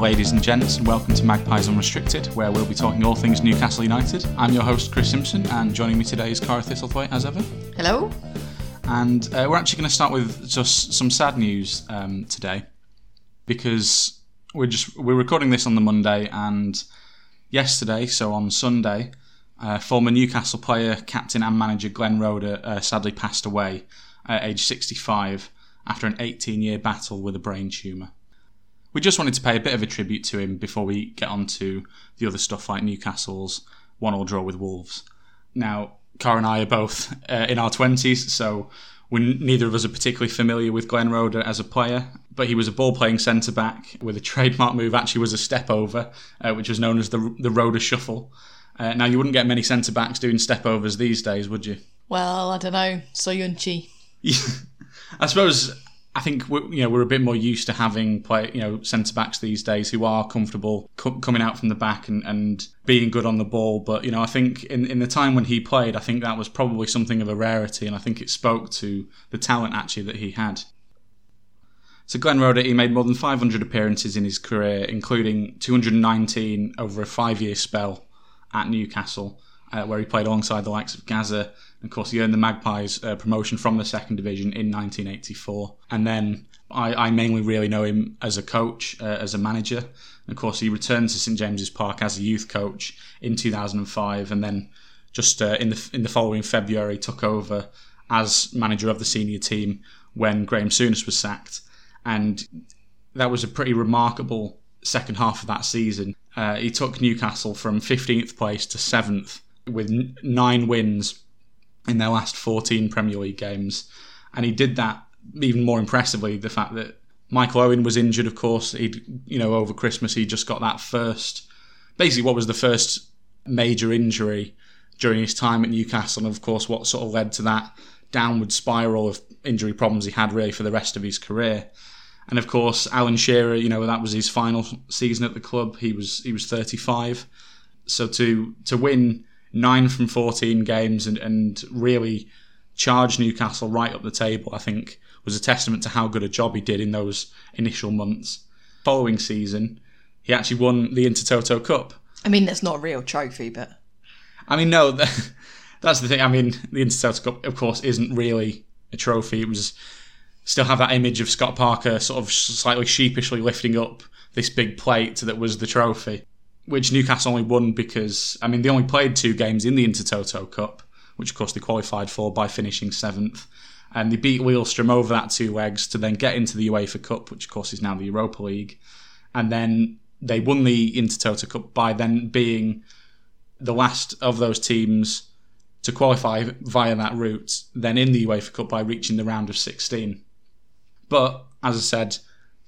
Ladies and gents, and welcome to Magpies Unrestricted, where we'll be talking all things Newcastle United. I'm your host, Chris Simpson, and joining me today is Cara Thistlethwaite, as ever. Hello. And uh, we're actually going to start with just some sad news um, today, because we're just we're recording this on the Monday, and yesterday, so on Sunday, uh, former Newcastle player, captain, and manager Glenn Roeder uh, sadly passed away at age 65 after an 18-year battle with a brain tumour. We just wanted to pay a bit of a tribute to him before we get on to the other stuff like Newcastle's one-all draw with Wolves. Now, Cara and I are both uh, in our 20s, so we neither of us are particularly familiar with Glenn Roeder as a player, but he was a ball-playing centre-back with a trademark move, actually was a step over, uh, which was known as the, the Roeder Shuffle. Uh, now, you wouldn't get many centre-backs doing step-overs these days, would you? Well, I don't know. so Söyüncü. I suppose I think we're, you know we're a bit more used to having play you know centre backs these days who are comfortable co- coming out from the back and, and being good on the ball. But you know I think in in the time when he played, I think that was probably something of a rarity, and I think it spoke to the talent actually that he had. So Glenn Roeder, he made more than 500 appearances in his career, including 219 over a five-year spell at Newcastle, uh, where he played alongside the likes of Gazza. Of course, he earned the Magpies uh, promotion from the second division in 1984. And then I, I mainly really know him as a coach, uh, as a manager. And of course, he returned to St James's Park as a youth coach in 2005, and then just uh, in the in the following February took over as manager of the senior team when Graham Souness was sacked. And that was a pretty remarkable second half of that season. Uh, he took Newcastle from 15th place to 7th with n- nine wins in their last 14 Premier League games. And he did that even more impressively, the fact that Michael Owen was injured, of course. He'd, you know, over Christmas, he just got that first, basically what was the first major injury during his time at Newcastle. And of course, what sort of led to that downward spiral of injury problems he had really for the rest of his career. And of course, Alan Shearer, you know, that was his final season at the club. He was he was 35. So to to win nine from 14 games and, and really charge Newcastle right up the table, I think was a testament to how good a job he did in those initial months. Following season, he actually won the Intertoto Cup. I mean, that's not a real trophy, but I mean, no, that's the thing. I mean, the Intertoto Cup, of course, isn't really a trophy. It was still have that image of Scott Parker sort of slightly sheepishly lifting up this big plate that was the trophy, which Newcastle only won because, I mean, they only played two games in the Intertoto Cup, which of course they qualified for by finishing seventh. And they beat Lillestrøm over that two legs to then get into the UEFA Cup, which of course is now the Europa League. And then they won the Intertoto Cup by then being the last of those teams to qualify via that route, then in the UEFA Cup by reaching the round of 16. But as I said,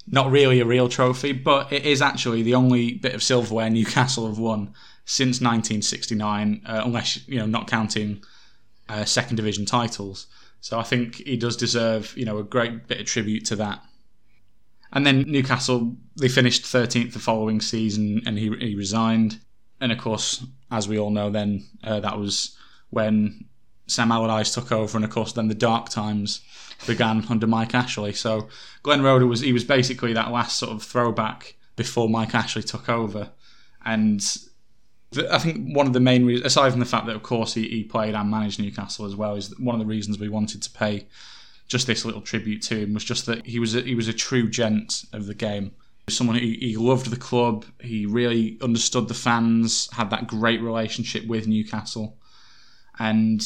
not really a real trophy, but it is actually the only bit of silverware Newcastle have won since 1969, uh, unless you know not counting uh, second division titles. So I think he does deserve you know a great bit of tribute to that. And then Newcastle they finished 13th the following season, and he he resigned. And of course, as we all know, then uh, that was when Sam Allardyce took over, and of course, then the dark times began under Mike Ashley. So Glenn Roeder was he was basically that last sort of throwback before Mike Ashley took over, and the, I think one of the main reasons, aside from the fact that of course he, he played and managed Newcastle as well, is one of the reasons we wanted to pay just this little tribute to him was just that he was a, he was a true gent of the game. Someone who he loved the club, he really understood the fans, had that great relationship with Newcastle, and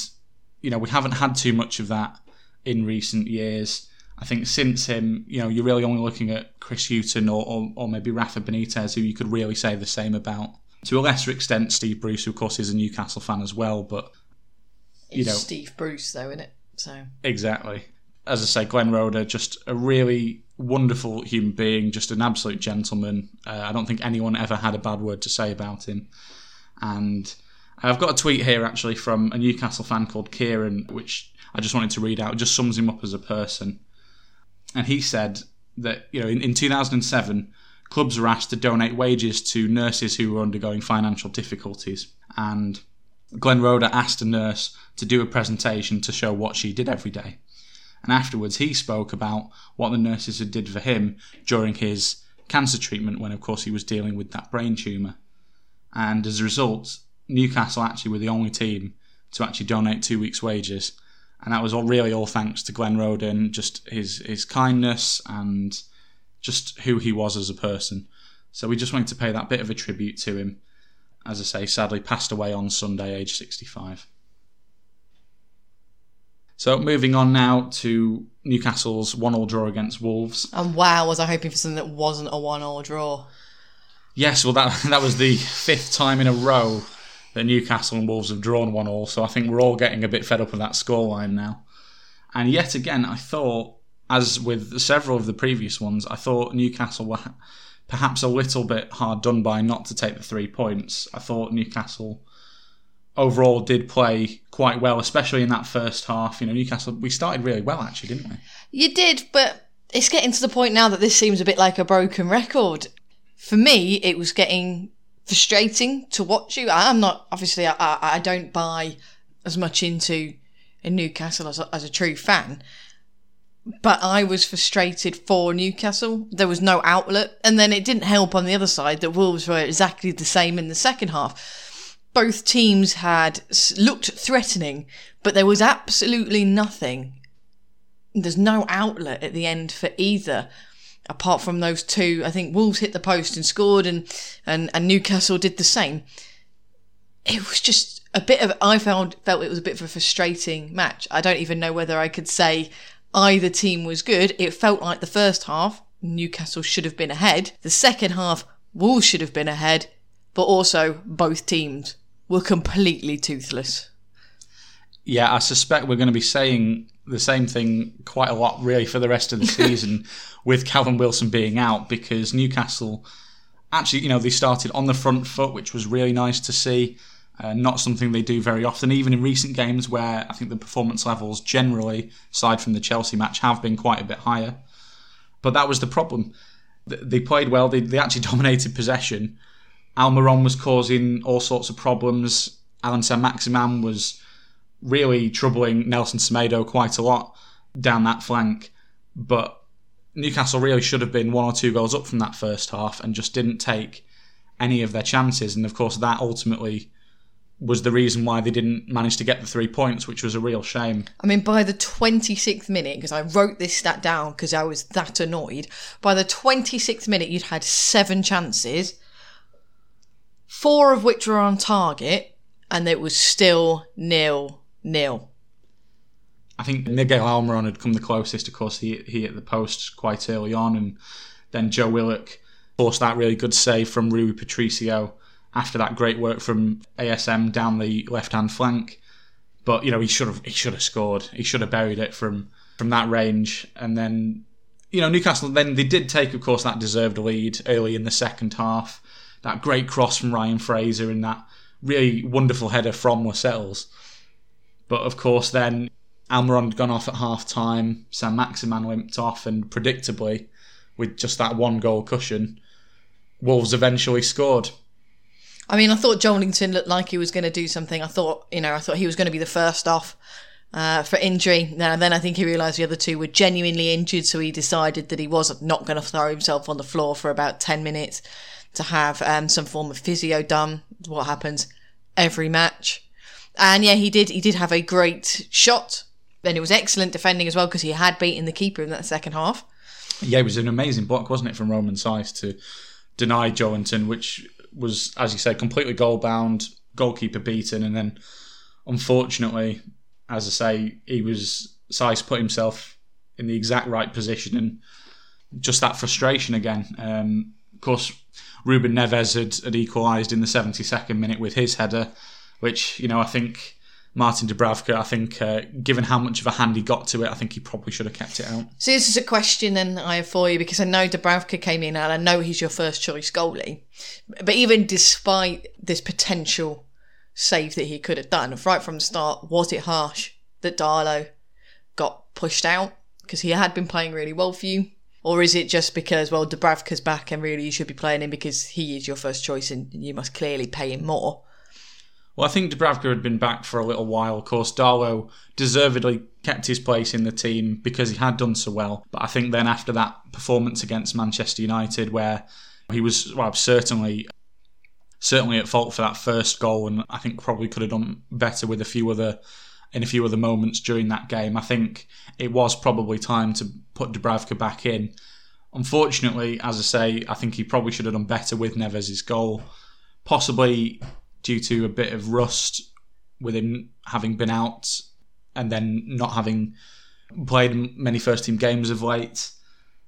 you know we haven't had too much of that in recent years. I think since him, you know, you're really only looking at Chris Hughton or, or, or, maybe Rafa Benitez, who you could really say the same about. To a lesser extent, Steve Bruce, who of course is a Newcastle fan as well, but you it's know, Steve Bruce, though, isn't it? So exactly. As I say, Glenn Roeder, just a really wonderful human being, just an absolute gentleman. Uh, I don't think anyone ever had a bad word to say about him. And I've got a tweet here actually from a Newcastle fan called Kieran, which I just wanted to read out. It just sums him up as a person. And he said that, you know, in, in 2007, clubs were asked to donate wages to nurses who were undergoing financial difficulties. And Glenn Roeder asked a nurse to do a presentation to show what she did every day. And afterwards, he spoke about what the nurses had did for him during his cancer treatment, when of course he was dealing with that brain tumour. And as a result, Newcastle actually were the only team to actually donate two weeks' wages, and that was all really all thanks to Glenn Roeder, just his his kindness and just who he was as a person. So we just wanted to pay that bit of a tribute to him. As I say, sadly passed away on Sunday, age 65. So moving on now to Newcastle's one-all draw against Wolves. And wow, was I hoping for something that wasn't a one-all draw? Yes, well that that was the fifth time in a row that Newcastle and Wolves have drawn one all. So I think we're all getting a bit fed up with that scoreline now. And yet again, I thought, as with several of the previous ones, I thought Newcastle were perhaps a little bit hard done by not to take the three points. I thought Newcastle overall did play quite well, especially in that first half. You know, Newcastle we started really well actually, didn't we? You did, but it's getting to the point now that this seems a bit like a broken record. For me, it was getting frustrating to watch you. I'm not obviously I, I, don't buy as much into in Newcastle as a, as a true fan, but I was frustrated for Newcastle. There was no outlet, and then it didn't help on the other side that Wolves were exactly the same in the second half. Both teams had looked threatening, but there was absolutely nothing. There's no outlet at the end for either apart from those two, I think Wolves hit the post and scored, and and and Newcastle did the same. It was just a bit of I found felt it was a bit of a frustrating match. I don't even know whether I could say either team was good. It felt like the first half Newcastle should have been ahead. The second half Wolves should have been ahead, but also both teams were completely toothless. Yeah, I suspect we're going to be saying the same thing quite a lot, really, for the rest of the season, with Callum Wilson being out, because Newcastle actually, you know, they started on the front foot, which was really nice to see. Uh, not something they do very often, even in recent games where I think the performance levels generally, aside from the Chelsea match, have been quite a bit higher. But that was the problem. They played well, they, they actually dominated possession. Almiron was causing all sorts of problems. Allan Saint-Maximin was really troubling Nelson Semedo quite a lot down that flank. But Newcastle really should have been one or two goals up from that first half and just didn't take any of their chances. And of course, that ultimately was the reason why they didn't manage to get the three points, which was a real shame. I mean, by the 26th minute, because I wrote this stat down because I was that annoyed, by the 26th minute, you'd had seven chances, four of which were on target, and it was still nil nil. I think Miguel Almiron had come the closest. Of course, he he hit the post quite early on, and then Joe Willock forced that really good save from Rui Patricio after that great work from ASM down the left hand flank. But you know he should have he should have scored. He should have buried it from from that range, and then you know Newcastle. Then they did take, of course, that deserved lead early in the second half. That great cross from Ryan Fraser and that really wonderful header from Lascelles. But of course, then Almiron had gone off at half time. Saint-Maximin limped off, and predictably, with just that one goal cushion, Wolves eventually scored. I mean, I thought Joelinton looked like he was going to do something. I thought, you know, I thought he was going to be the first off uh, for injury. Now, then I think he realised the other two were genuinely injured, so he decided that he was not going to throw himself on the floor for about 10 minutes to have um, some form of physio done. What happens every match. And yeah, he did. He did have a great shot. Then it was excellent defending as well because he had beaten the keeper in that second half. Yeah, it was an amazing block, wasn't it, from Roman Saïss to deny Joelinton, which was, as you said, completely goal bound, goalkeeper beaten, and then unfortunately, as I say, he was Saïss put himself in the exact right position and just that frustration again. Um, of course, Ruben Neves had, had equalised in the 72nd minute with his header which you know I think Martin Dubravka, I think, uh, given how much of a hand he got to it, I think he probably should have kept it out. So this is a question then I have for you because I know Dubravka came in and I know he's your first choice goalie. But even despite this potential save that he could have done, right from the start, was it harsh that Darlow got pushed out because he had been playing really well for you? Or is it just because, well, Dubravka's back and really you should be playing him because he is your first choice and you must clearly pay him more? Well, I think Dubravka had been back for a little while. Of course, Darlow deservedly kept his place in the team because he had done so well. But I think then after that performance against Manchester United, where he was well, certainly certainly at fault for that first goal, and I think probably could have done better with a few other in a few other moments during that game. I think it was probably time to put Dubravka back in. Unfortunately, as I say, I think he probably should have done better with Neves' goal. Possibly due to a bit of rust with him having been out and then not having played many first team games of late.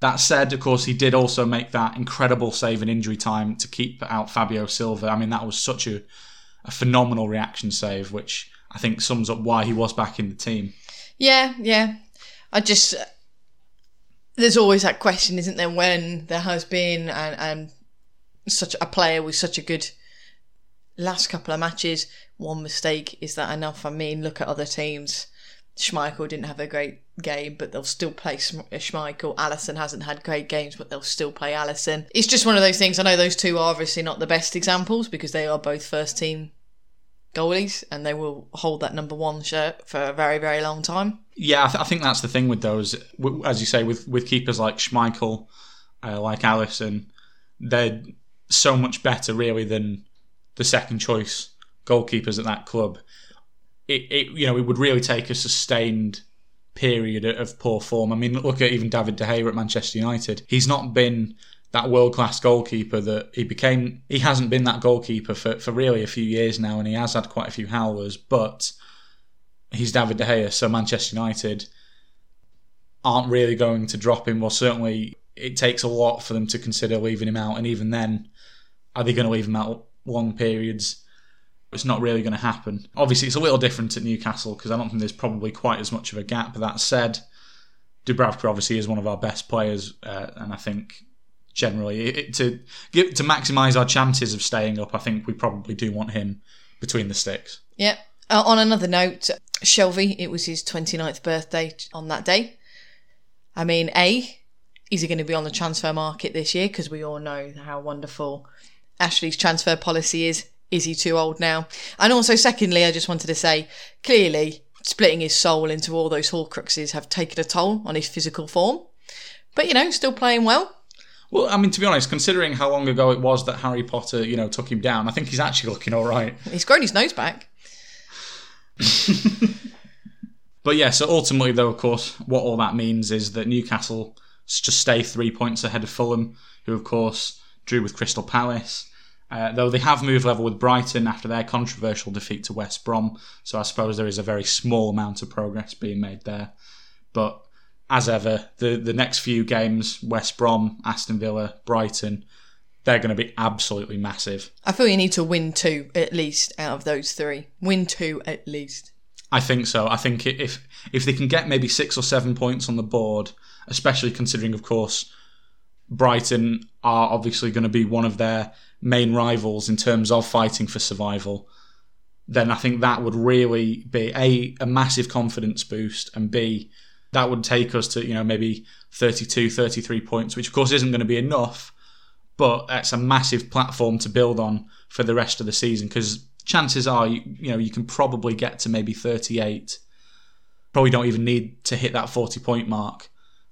That said, of course, he did also make that incredible save in injury time to keep out Fabio Silva. I mean, that was such a, a phenomenal reaction save, which I think sums up why he was back in the team. Yeah, yeah. I just there's always that question, isn't there, when there has been and and such a player with such a good last couple of matches, one mistake, is that enough? I mean, look at other teams. Schmeichel didn't have a great game, but they'll still play uh, Schmeichel. Alisson hasn't had great games, but they'll still play Alisson. It's just one of those things. I know those two are obviously not the best examples because they are both first team goalies and they will hold that number one shirt for a very, very long time. Yeah, I, th- I think that's the thing with those. As you say, with, with keepers like Schmeichel, uh, like Alisson, they're so much better, really, than the second choice goalkeepers at that club, it, it you know it would really take a sustained period of poor form. I mean, look at even David De Gea at Manchester United. He's not been that world class goalkeeper that he became. He hasn't been that goalkeeper for, for really a few years now, and he has had quite a few howlers. But he's David De Gea, so Manchester United aren't really going to drop him. Well, certainly it takes a lot for them to consider leaving him out, and even then, are they going to leave him out long periods, it's not really going to happen. Obviously, it's a little different at Newcastle because I don't think there's probably quite as much of a gap. But that said, Dubravka obviously is one of our best players, uh, and I think generally it, to give, to maximise our chances of staying up, I think we probably do want him between the sticks. Yeah. Uh, on another note, Shelvey, it was his 29th birthday on that day. I mean, A, is he going to be on the transfer market this year? Because we all know how wonderful Ashley's transfer policy is. Is he too old now? And also, secondly, I just wanted to say clearly, splitting his soul into all those Horcruxes have taken a toll on his physical form. But, you know, still playing well. Well, I mean, to be honest, considering how long ago it was that Harry Potter, you know, took him down, I think he's actually looking all right. He's grown his nose back. but yeah, so ultimately, though, of course, what all that means is that Newcastle just stay three points ahead of Fulham, who, of course, drew with Crystal Palace. Uh, though they have moved level with Brighton after their controversial defeat to West Brom, so I suppose there is a very small amount of progress being made there. But as ever, the, the next few games West Brom, Aston Villa, Brighton they're going to be absolutely massive. I feel you need to win two at least out of those three. Win two at least. I think so. I think if if they can get maybe six or seven points on the board, especially considering, of course, Brighton are obviously going to be one of their main rivals in terms of fighting for survival, then I think that would really be a a massive confidence boost and b that would take us to you know maybe 32 33 points which of course isn't going to be enough but it's a massive platform to build on for the rest of the season because chances are you, you know you can probably get to maybe 38 probably don't even need to hit that 40 point mark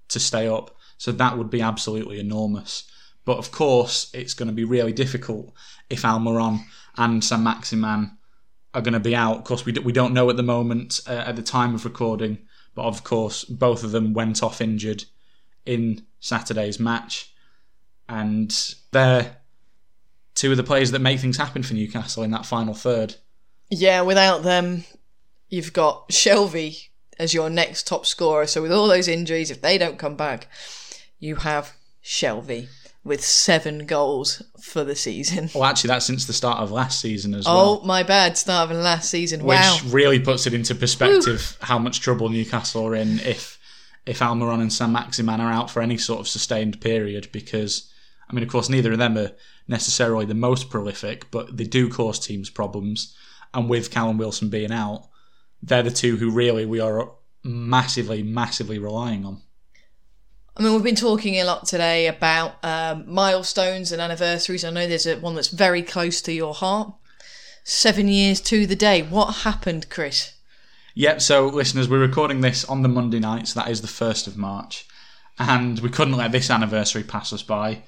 to stay up so that would be absolutely enormous but of course, it's going to be really difficult if Almiron and Saint-Maximin are going to be out. Of course, we, we don't know at the moment, uh, at the time of recording, but of course, both of them went off injured in Saturday's match. And they're two of the players that make things happen for Newcastle in that final third. Yeah, without them, you've got Shelvey as your next top scorer. So with all those injuries, if they don't come back, you have Shelvey with seven goals for the season. Well, actually, that's since the start of last season as oh, well. Oh, my bad. Start of last season. Wow. Which wow. really puts it into perspective how much trouble Newcastle are in if if Almiron and Saint-Maximin are out for any sort of sustained period. Because, I mean, of course, neither of them are necessarily the most prolific, but they do cause teams problems. And with Callum Wilson being out, they're the two who really we are massively, massively relying on. I mean, we've been talking a lot today about um, milestones and anniversaries. I know there's a, one that's very close to your heart. Seven years to the day. What happened, Chris? Yep, so listeners, we're recording this on the Monday night, so that is the 1st of March. And we couldn't let this anniversary pass us by.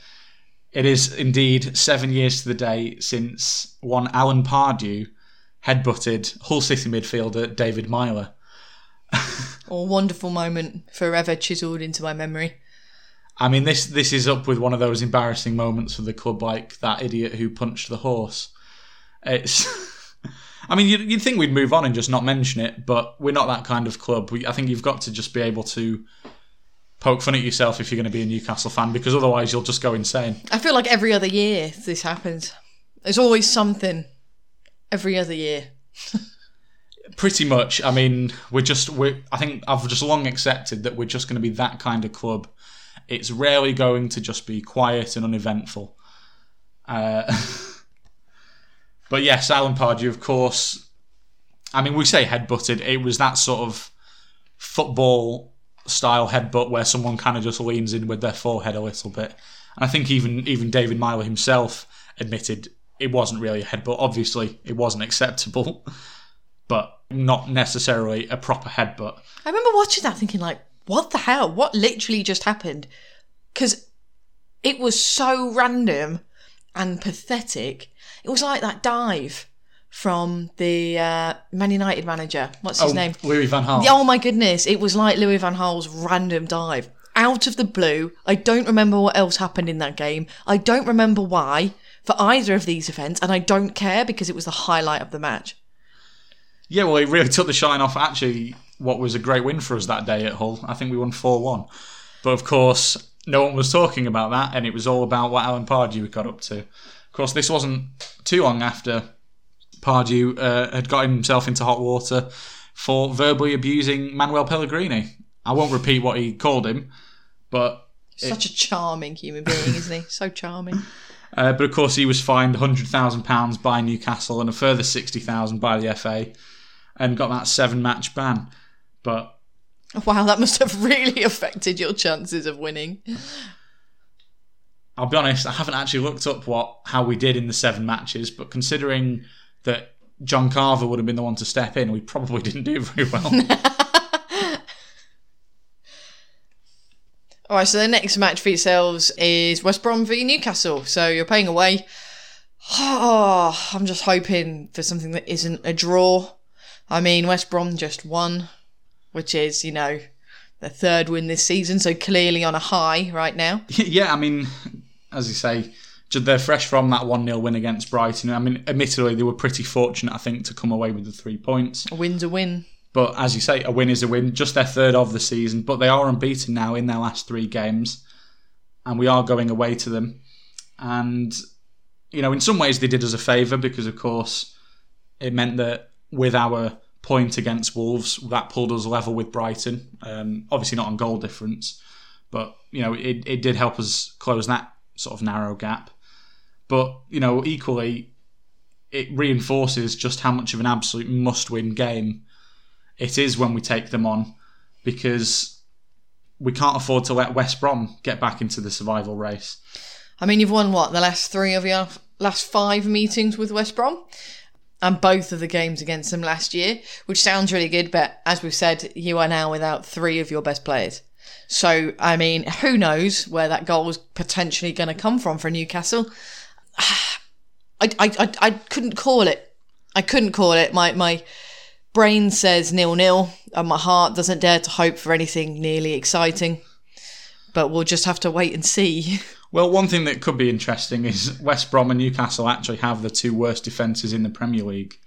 It is indeed seven years to the day since one Alan Pardew headbutted Hull City midfielder David Meyler. Oh, wonderful moment, forever chiselled into my memory. I mean, this this is up with one of those embarrassing moments for the club, like that idiot who punched the horse. It's. I mean, you'd, you'd think we'd move on and just not mention it, but we're not that kind of club. We, I think you've got to just be able to poke fun at yourself if you're going to be a Newcastle fan, because otherwise you'll just go insane. I feel like every other year this happens. There's always something. Every other year. Pretty much. I mean, we're just. We're, I think I've just long accepted that we're just going to be that kind of club. It's rarely going to just be quiet and uneventful. Uh, but yes, Alan Pardew, of course. I mean, we say headbutted. It was that sort of football style headbutt where someone kind of just leans in with their forehead a little bit. And I think even even David Meyler himself admitted it wasn't really a headbutt. Obviously, it wasn't acceptable, but not necessarily a proper headbutt. I remember watching that thinking, like, what the hell? What literally just happened? Because it was so random and pathetic. It was like that dive from the uh, Man United manager. What's his Oh, name? Louis Van Gaal. Oh my goodness, it was like Louis Van Gaal's random dive. Out of the blue. I don't remember what else happened in that game. I don't remember why for either of these events, and I don't care because it was the highlight of the match. Yeah, well, it really took the shine off actually what was a great win for us that day at Hull. I think we won 4 1. But of course, no one was talking about that, and it was all about what Alan Pardew got up to. Of course, this wasn't too long after Pardew uh, had got himself into hot water for verbally abusing Manuel Pellegrini. I won't repeat what he called him, but Such a charming human being, isn't he? So charming. uh, but of course he was fined hundred thousand pounds by Newcastle and a further sixty thousand by the FA, and got that seven match ban. But Wow, that must have really affected your chances of winning. I'll be honest, I haven't actually looked up what how we did in the seven matches, but considering that John Carver would have been the one to step in, we probably didn't do very well. All right, so the next match for yourselves is West Brom v Newcastle. So you're playing away. Oh, I'm just hoping for something that isn't a draw. I mean, West Brom just won, which is, you know, their third win this season, so clearly on a high right now. yeah, I mean, as you say, they're fresh from that 1 0 win against Brighton. I mean, admittedly, they were pretty fortunate, I think, to come away with the three points. A win's a win. But as you say, a win is a win, just their third of the season. But they are unbeaten now in their last three games. And we are going away to them. And, you know, in some ways they did us a favour because, of course, it meant that with our point against Wolves, that pulled us level with Brighton. Um, obviously not on goal difference, but, you know, it, it did help us close that sort of narrow gap. But, you know, equally, it reinforces just how much of an absolute must win game it is when we take them on because we can't afford to let West Brom get back into the survival race. I mean, you've won what the last three of your last five meetings with West Brom, and both of the games against them last year, which sounds really good. But as we've said, you are now without three of your best players. So I mean, who knows where that goal was potentially going to come from for Newcastle? I, I, I, I couldn't call it. I couldn't call it. My my brain says nil nil, and my heart doesn't dare to hope for anything nearly exciting. But we'll just have to wait and see. Well, one thing that could be interesting is West Brom and Newcastle actually have the two worst defences in the Premier League.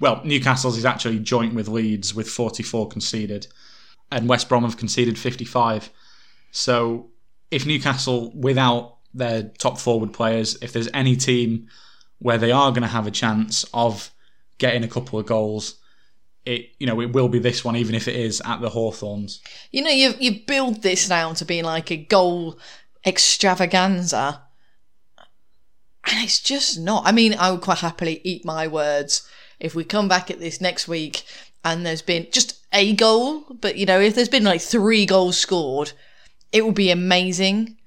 Well, Newcastle's is actually joint with Leeds with 44 conceded, and West Brom have conceded 55. So if Newcastle, without their top forward players. If there's any team where they are going to have a chance of getting a couple of goals, it you know it will be this one, even if it is at the Hawthorns. You know, you you build this now to being like a goal extravaganza, and it's just not. I mean, I would quite happily eat my words if we come back at this next week and there's been just a goal, but you know, if there's been like three goals scored, it would be amazing.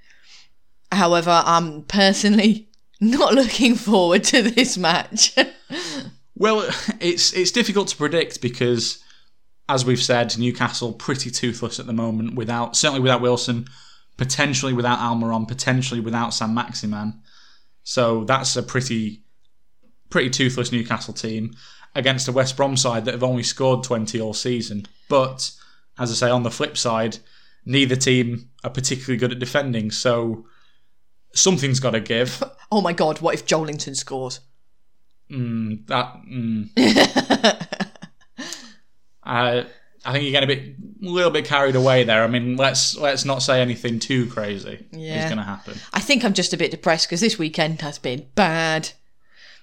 However, I'm personally not looking forward to this match. Well, it's it's difficult to predict because, as we've said, Newcastle pretty toothless at the moment. Without certainly without Wilson, potentially without Almiron, potentially without Saint-Maximin. So that's a pretty pretty toothless Newcastle team against a West Brom side that have only scored twenty all season. But as I say, on the flip side, neither team are particularly good at defending. So something's got to give. oh my god, what if Joelinton scores? Mm, that. Mm. I I think you're getting a bit, a little bit carried away there. I mean, let's let's not say anything too crazy Yeah. is going to happen. I think I'm just a bit depressed because this weekend has been bad.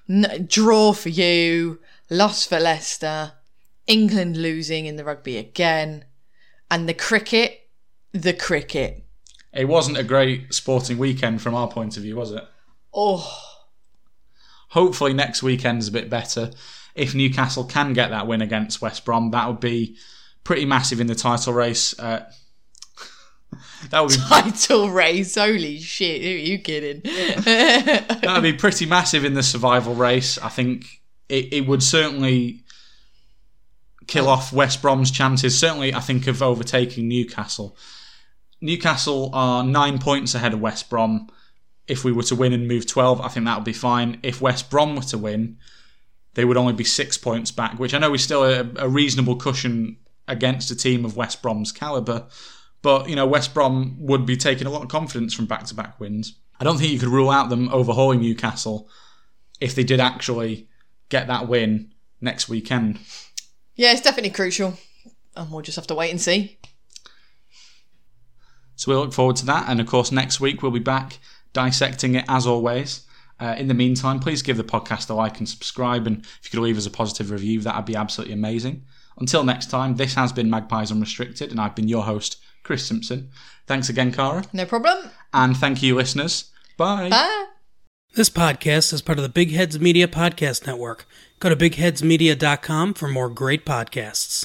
N- draw for you, loss for Leicester, England losing in the rugby again, and the cricket, the cricket. It wasn't a great sporting weekend from our point of view, was it? Oh, Hopefully next weekend's a bit better. If Newcastle can get that win against West Brom, that would be pretty massive in the title race. Uh, that would be title race! Holy shit! Who are you kidding? that would be pretty massive in the survival race. I think it, it would certainly kill off West Brom's chances. Certainly, I think of overtaking Newcastle. Newcastle are nine points ahead of West Brom. If we were to win and move 12, I think that would be fine. If West Brom were to win, they would only be six points back, which I know is still a, a reasonable cushion against a team of West Brom's calibre. But, you know, West Brom would be taking a lot of confidence from back to back wins. I don't think you could rule out them overhauling Newcastle if they did actually get that win next weekend. yeah, it's definitely crucial, and we'll just have to wait and see. So we look forward to that. And of course, next week we'll be back dissecting it as always. Uh, in the meantime, please give the podcast a like and subscribe. And if you could leave us a positive review, that would be absolutely amazing. Until next time, this has been Magpies Unrestricted, and I've been your host, Chris Simpson. Thanks again, Cara. No problem. And thank you, listeners. Bye. Bye. This podcast is part of the Big Heads Media Podcast Network. Go to bigheadsmedia.com for more great podcasts.